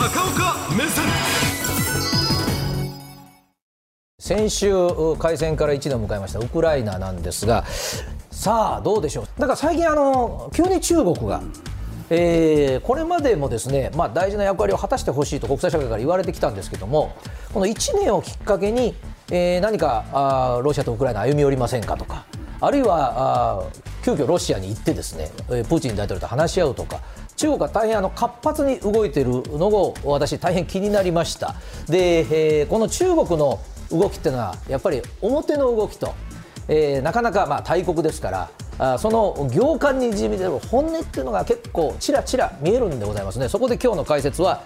高岡目線。先週開戦から1年を迎えましたウクライナなんですがさあどうでしょう。だから最近あの急に中国がえー、これまでもですね、まあ、大事な役割を果たしてほしいと国際社会から言われてきたんですけどもこの1年をきっかけに、えー、何かあロシアとウクライナ歩み寄りませんかとかあるいはあ急遽ロシアに行ってですねプーチン大統領と話し合うとか中国は大変あの活発に動いているのを私大変気になりました。で、えー、この中国の動きっていうのはやっぱり表の動きと、えー、なかなかまあ大国ですからあその行間にじみ出る本音っていうのが結構ちらちら見えるんでございますね。そこで今日の解説は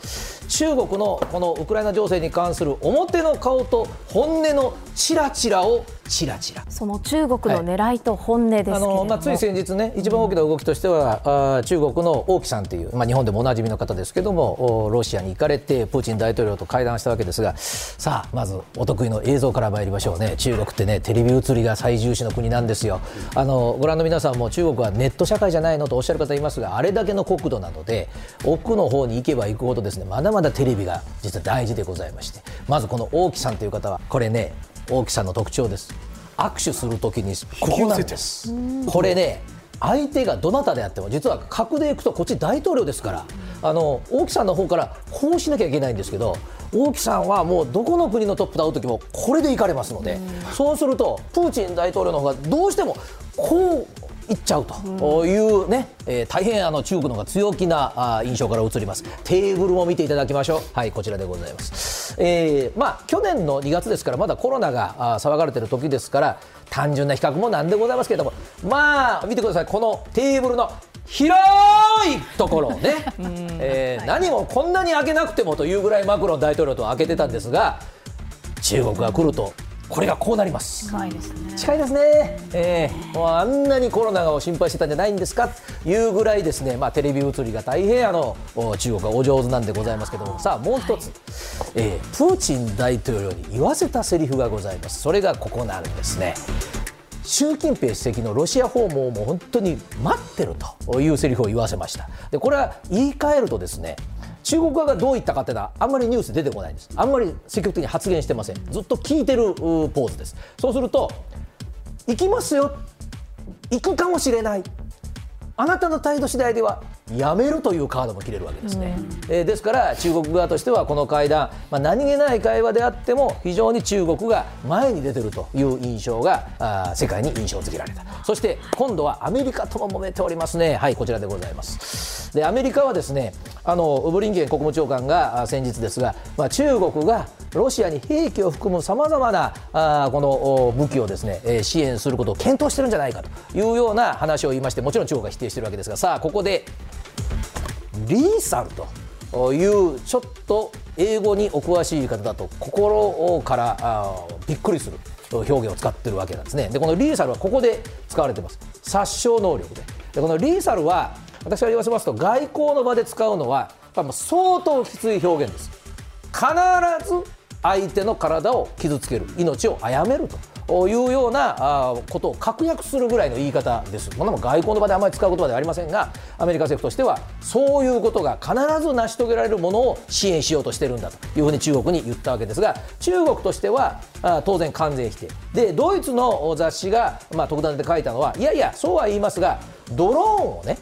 中国のこのウクライナ情勢に関する表の顔と本音のちらちらをちらちらその中国の狙いと本音ですはい、あのまあ、つい先日ね一番大きな動きとしては、うん、あ中国の王毅さんという、まあ、日本でもおなじみの方ですけどもロシアに行かれてプーチン大統領と会談したわけですがさあまずお得意の映像から参りましょうね。中国ってねテレビ映りが最重視の国なんですよ。あのご覧の皆さんも中国はネット社会じゃないのとおっしゃる方いますがあれだけの国土なので奥の方に行けば行くほどですねまだまだテレビが実は大事でございましてまずこの王毅さんという方はこれね王毅さんの特徴です。握手するときにここなんです。これね相手がどなたであっても実は格でいくとこっち大統領ですからあの王毅さんの方からこうしなきゃいけないんですけど王毅さんはもうどこの国のトップと会う時もこれで行かれますのでそうするとプーチン大統領の方がどうしてもこういっちゃうと。いうね、えー、大変あの中国の方が強気なあ印象から移ります。テーブルも見ていただきましょう。はいこちらでございます、えー、まあ去年の2月ですからまだコロナがあ騒がれてる時ですから単純な比較もなんでございますけれども。まあ見てください。このテーブルの広いところをね、えー、何もこんなに開けなくてもというぐらいマクロン大統領と開けてたんですが中国が来るとこれがこうなります。近いですね。近いですね、えー、もうあんなにコロナを心配してたんじゃないんですか？というぐらいですね、まあ、テレビ映りが大変あの中国はお上手なんでございますけども。さあもう一つ、えー、プーチン大統領に言わせたセリフがございます。それがここなんですね。習近平主席のロシア訪問をもう本当に待ってるというセリフを言わせました。でこれは言い換えるとですね中国側がどういったかっていうのはあんまりニュース出てこないんです。あんまり積極的に発言してません。ずっと聞いてるポーズです。そうすると行きますよ。行くかもしれない。あなたの態度次第ではやめるというカードも切れるわけですね、うん、えー、ですから中国側としてはこの会談、まあ、何気ない会話であっても非常に中国が前に出てるという印象があ世界に印象づけられた。そして今度はアメリカとも揉めておりますね。はいこちらでございますでアメリカはですねあのブリンケン国務長官が先日ですが、まあ、中国がロシアに兵器を含むさまざまなあこの武器をですね、え、支援することを検討してるんじゃないかというような話を言いましてもちろん中国が否定しているわけですがさあここでリーサルというちょっと英語にお詳しい言い方だと心からあびっくりする表現を使ってるわけなんですね。でこのリーサルはここで使われてます。殺傷能力で。でこのリーサルは私が言わせますと外交の場で使うのは相当きつい表現です必ず相手の体を傷つける命を殺めるというようなことを確約するぐらいの言い方です。ものも外交の場であまり使う言葉ではありませんが、アメリカ政府としてはそういうことが必ず成し遂げられるものを支援しようとしてるんだというふうに中国に言ったわけですが、中国としては当然完全否定。で、ドイツの雑誌が、まあ、特段で書いたのは、いやいや、そうは言いますが、ドローンをね、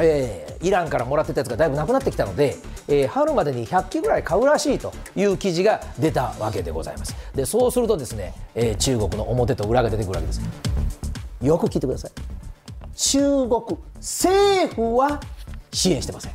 えー、イランからもらってたやつがだいぶなくなってきたので、えー、春までに100機ぐらい買うらしいという記事が出たわけでございます。でそうするとですね、えー、中国の表と裏が出てくるわけです。よく聞いてください。中国政府は支援してません、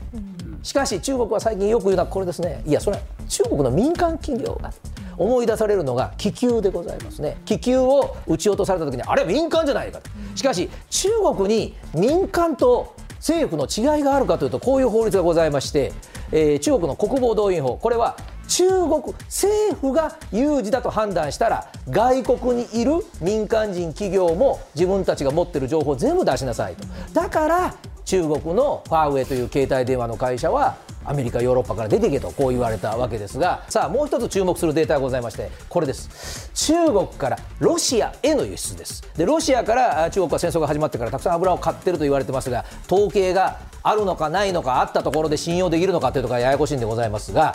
しかし中国は最近よく言うのはこれですね。いやそれは中国の民間企業が思い出されるのが気球でございますね。気球を撃ち落とされた時にあれ民間じゃないかと。しかし中国に民間と政府の違いがあるかというとこういう法律がございまして、えー、中国の国防動員法。これは中国政府が有事だと判断したら外国にいる民間人企業も自分たちが持っている情報を全部出しなさいと。だから中国のファーウェイという携帯電話の会社はアメリカヨーロッパから出ていけとこう言われたわけですがさあもう一つ注目するデータがございましてこれです。中国からロシアへの輸出です。でロシアから中国は戦争が始まってからたくさん油を買ってると言われてますが統計があるのかないのかあったところで信用できるのかというところがややこしいんでございますが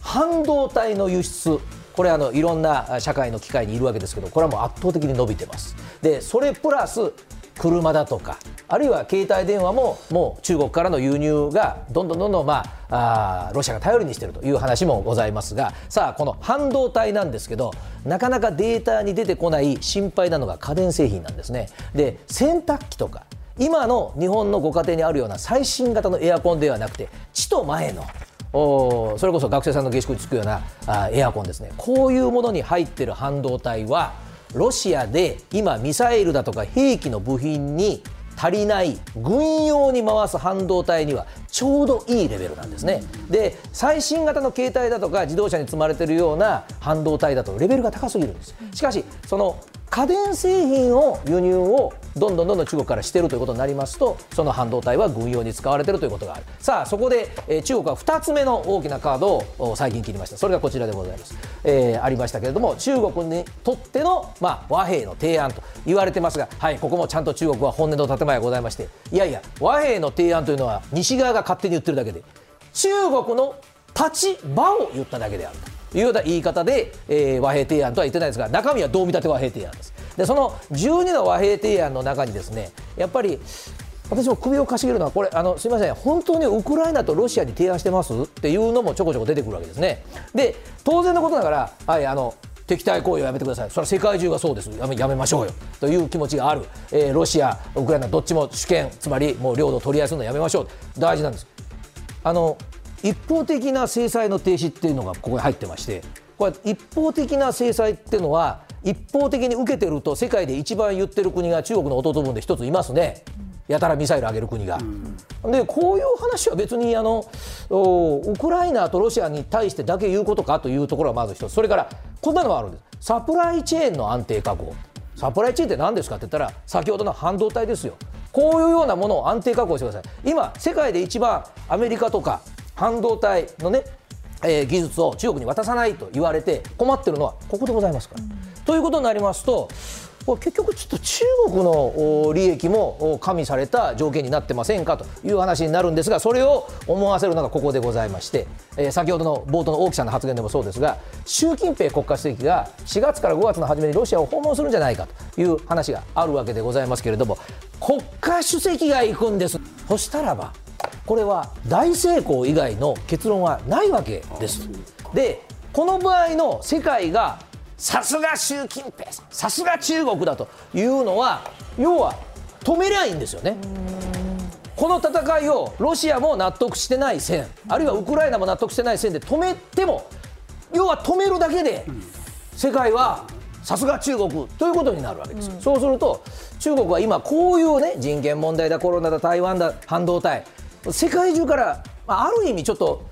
半導体の輸出これあのいろんな社会の機会にいるわけですけどこれはもう圧倒的に伸びてます。でそれプラス車だとかあるいは携帯電話ももう中国からの輸入がどんどんどんどん、まあ、あロシアが頼りにしているという話もございますがさあこの半導体なんですけどなかなかデータに出てこない心配なのが家電製品なんですね。で洗濯機とか今の日本のご家庭にあるような最新型のエアコンではなくて地と前のそれこそ学生さんの下宿につくようなあエアコンですね。こういうものに入ってる半導体はロシアで今ミサイルだとか兵器の部品に足りない軍用に回す半導体にはちょうどいいレベルなんですね。で最新型の携帯だとか自動車に積まれているような半導体だとレベルが高すぎるんです。しかしその家電製品を輸入をどんどんどんどん中国からしているということになりますとその半導体は軍用に使われているということがある。さあそこで、えー、中国は2つ目の大きなカードを最近切りました。それがこちらでございます、えー、ありましたけれども中国にとっての、まあ、和平の提案と言われてますが、はい、ここもちゃんと中国は本音の建前がございまして。いやいや和平の提案というのは西側が勝手に言ってるだけで中国の立場を言っただけであると。いうような言い方で、えー、和平提案とは言ってないですが中身はどう見立て和平提案です。でその12の和平提案の中にですねやっぱり私も首をかしげるのはこれあのすみません本当にウクライナとロシアに提案してます？っていうのもちょこちょこ出てくるわけですね。で当然のことながらはいあの敵対行為をやめてください、それは世界中がそうです、やめやめましょうよ。という気持ちがある、えー、ロシア、ウクライナ、どっちも主権、つまりもう領土を取り合いするのやめましょう、大事なんです。あの一方的な制裁の停止っていうのがここに入ってましてこれ一方的な制裁っていうのは一方的に受けてると世界で一番言ってる国が中国の弟分で一ついますね。やたらミサイル上げる国が、うん、でこういう話は別にあのウクライナとロシアに対してだけ言うことかというところはまず一つ。それからこんなのがあるんです。サプライチェーンの安定確保。サプライチェーンって何ですかって言ったら先ほどの半導体ですよ。こういうようなものを安定確保してください。今世界で一番アメリカとか半導体のね、えー、技術を中国に渡さないと言われて困ってるのはここでございますから。うん、ということになりますと結局ちょっと中国の利益も加味された条件になってませんか？という話になるんですがそれを思わせるのがここでございまして、えー、先ほどの冒頭の大木さんの発言でもそうですが習近平国家主席が4月から5月の初めにロシアを訪問するんじゃないかという話があるわけでございますけれども国家主席が行くんです。そしたらばこれは大成功以外の結論はないわけです。でこの場合の世界がさすが習近平さんさすが中国だというのは要は止めりゃいいんですよね。この戦いをロシアも納得してない線あるいはウクライナも納得してない線で止めても要は止めるだけで世界はさすが中国ということになるわけです、うん、そうすると中国は今こういうね人権問題だコロナだ台湾だ半導体世界中から、まあ、ある意味ちょっと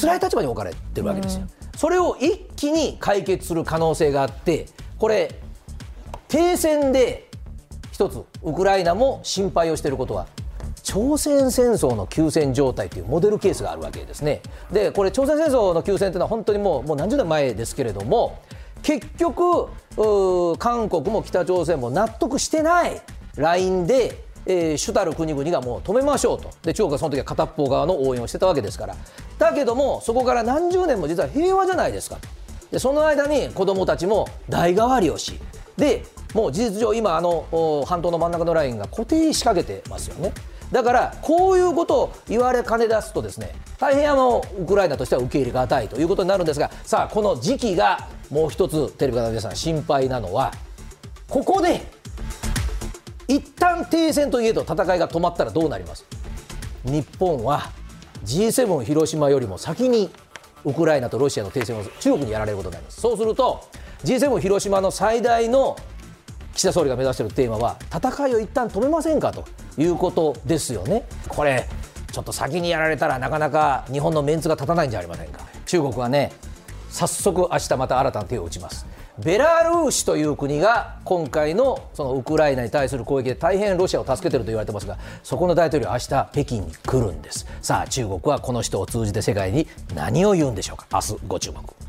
辛い立場に置かれてるわけですよ。それを一気に解決する可能性があってこれ停戦で一つウクライナも心配をしていることは朝鮮戦争の休戦状態というモデルケースがあるわけですね。でこれ朝鮮戦争の休戦というのは本当にもうもう何十年前ですけれども結局韓国も北朝鮮も納得してないラインでえー、主たる国々がもう止めましょうと。で中国はその時は片方側の応援をしてたわけですから。だけどもそこから何十年も実は平和じゃないですか。とでその間に子どもたちも代替わりをしでもう事実上今あの半島の真ん中のラインが固定しかけてますよね。だからこういうことを言われかね出すとですね大変あのウクライナとしては受け入れがたいということになるんですがさあこの時期がもう一つテレビの皆さん心配なのはここで一旦停戦といえど戦いが止まったらどうなります？日本は G7 広島よりも先にウクライナとロシアの停戦を中国にやられることになります。そうすると G7 広島の最大の岸田総理が目指しているテーマは戦いを一旦止めませんかということですよね。これちょっと先にやられたらなかなか日本のメンツが立たないんじゃありませんか。中国はね早速明日また新たな手を打ちます。ベラルーシという国が今回のそのウクライナに対する攻撃で大変ロシアを助けていると言われてますがそこの大統領は明日北京に来るんです。さあ中国はこの人を通じて世界に何を言うんでしょうか。明日ご注目。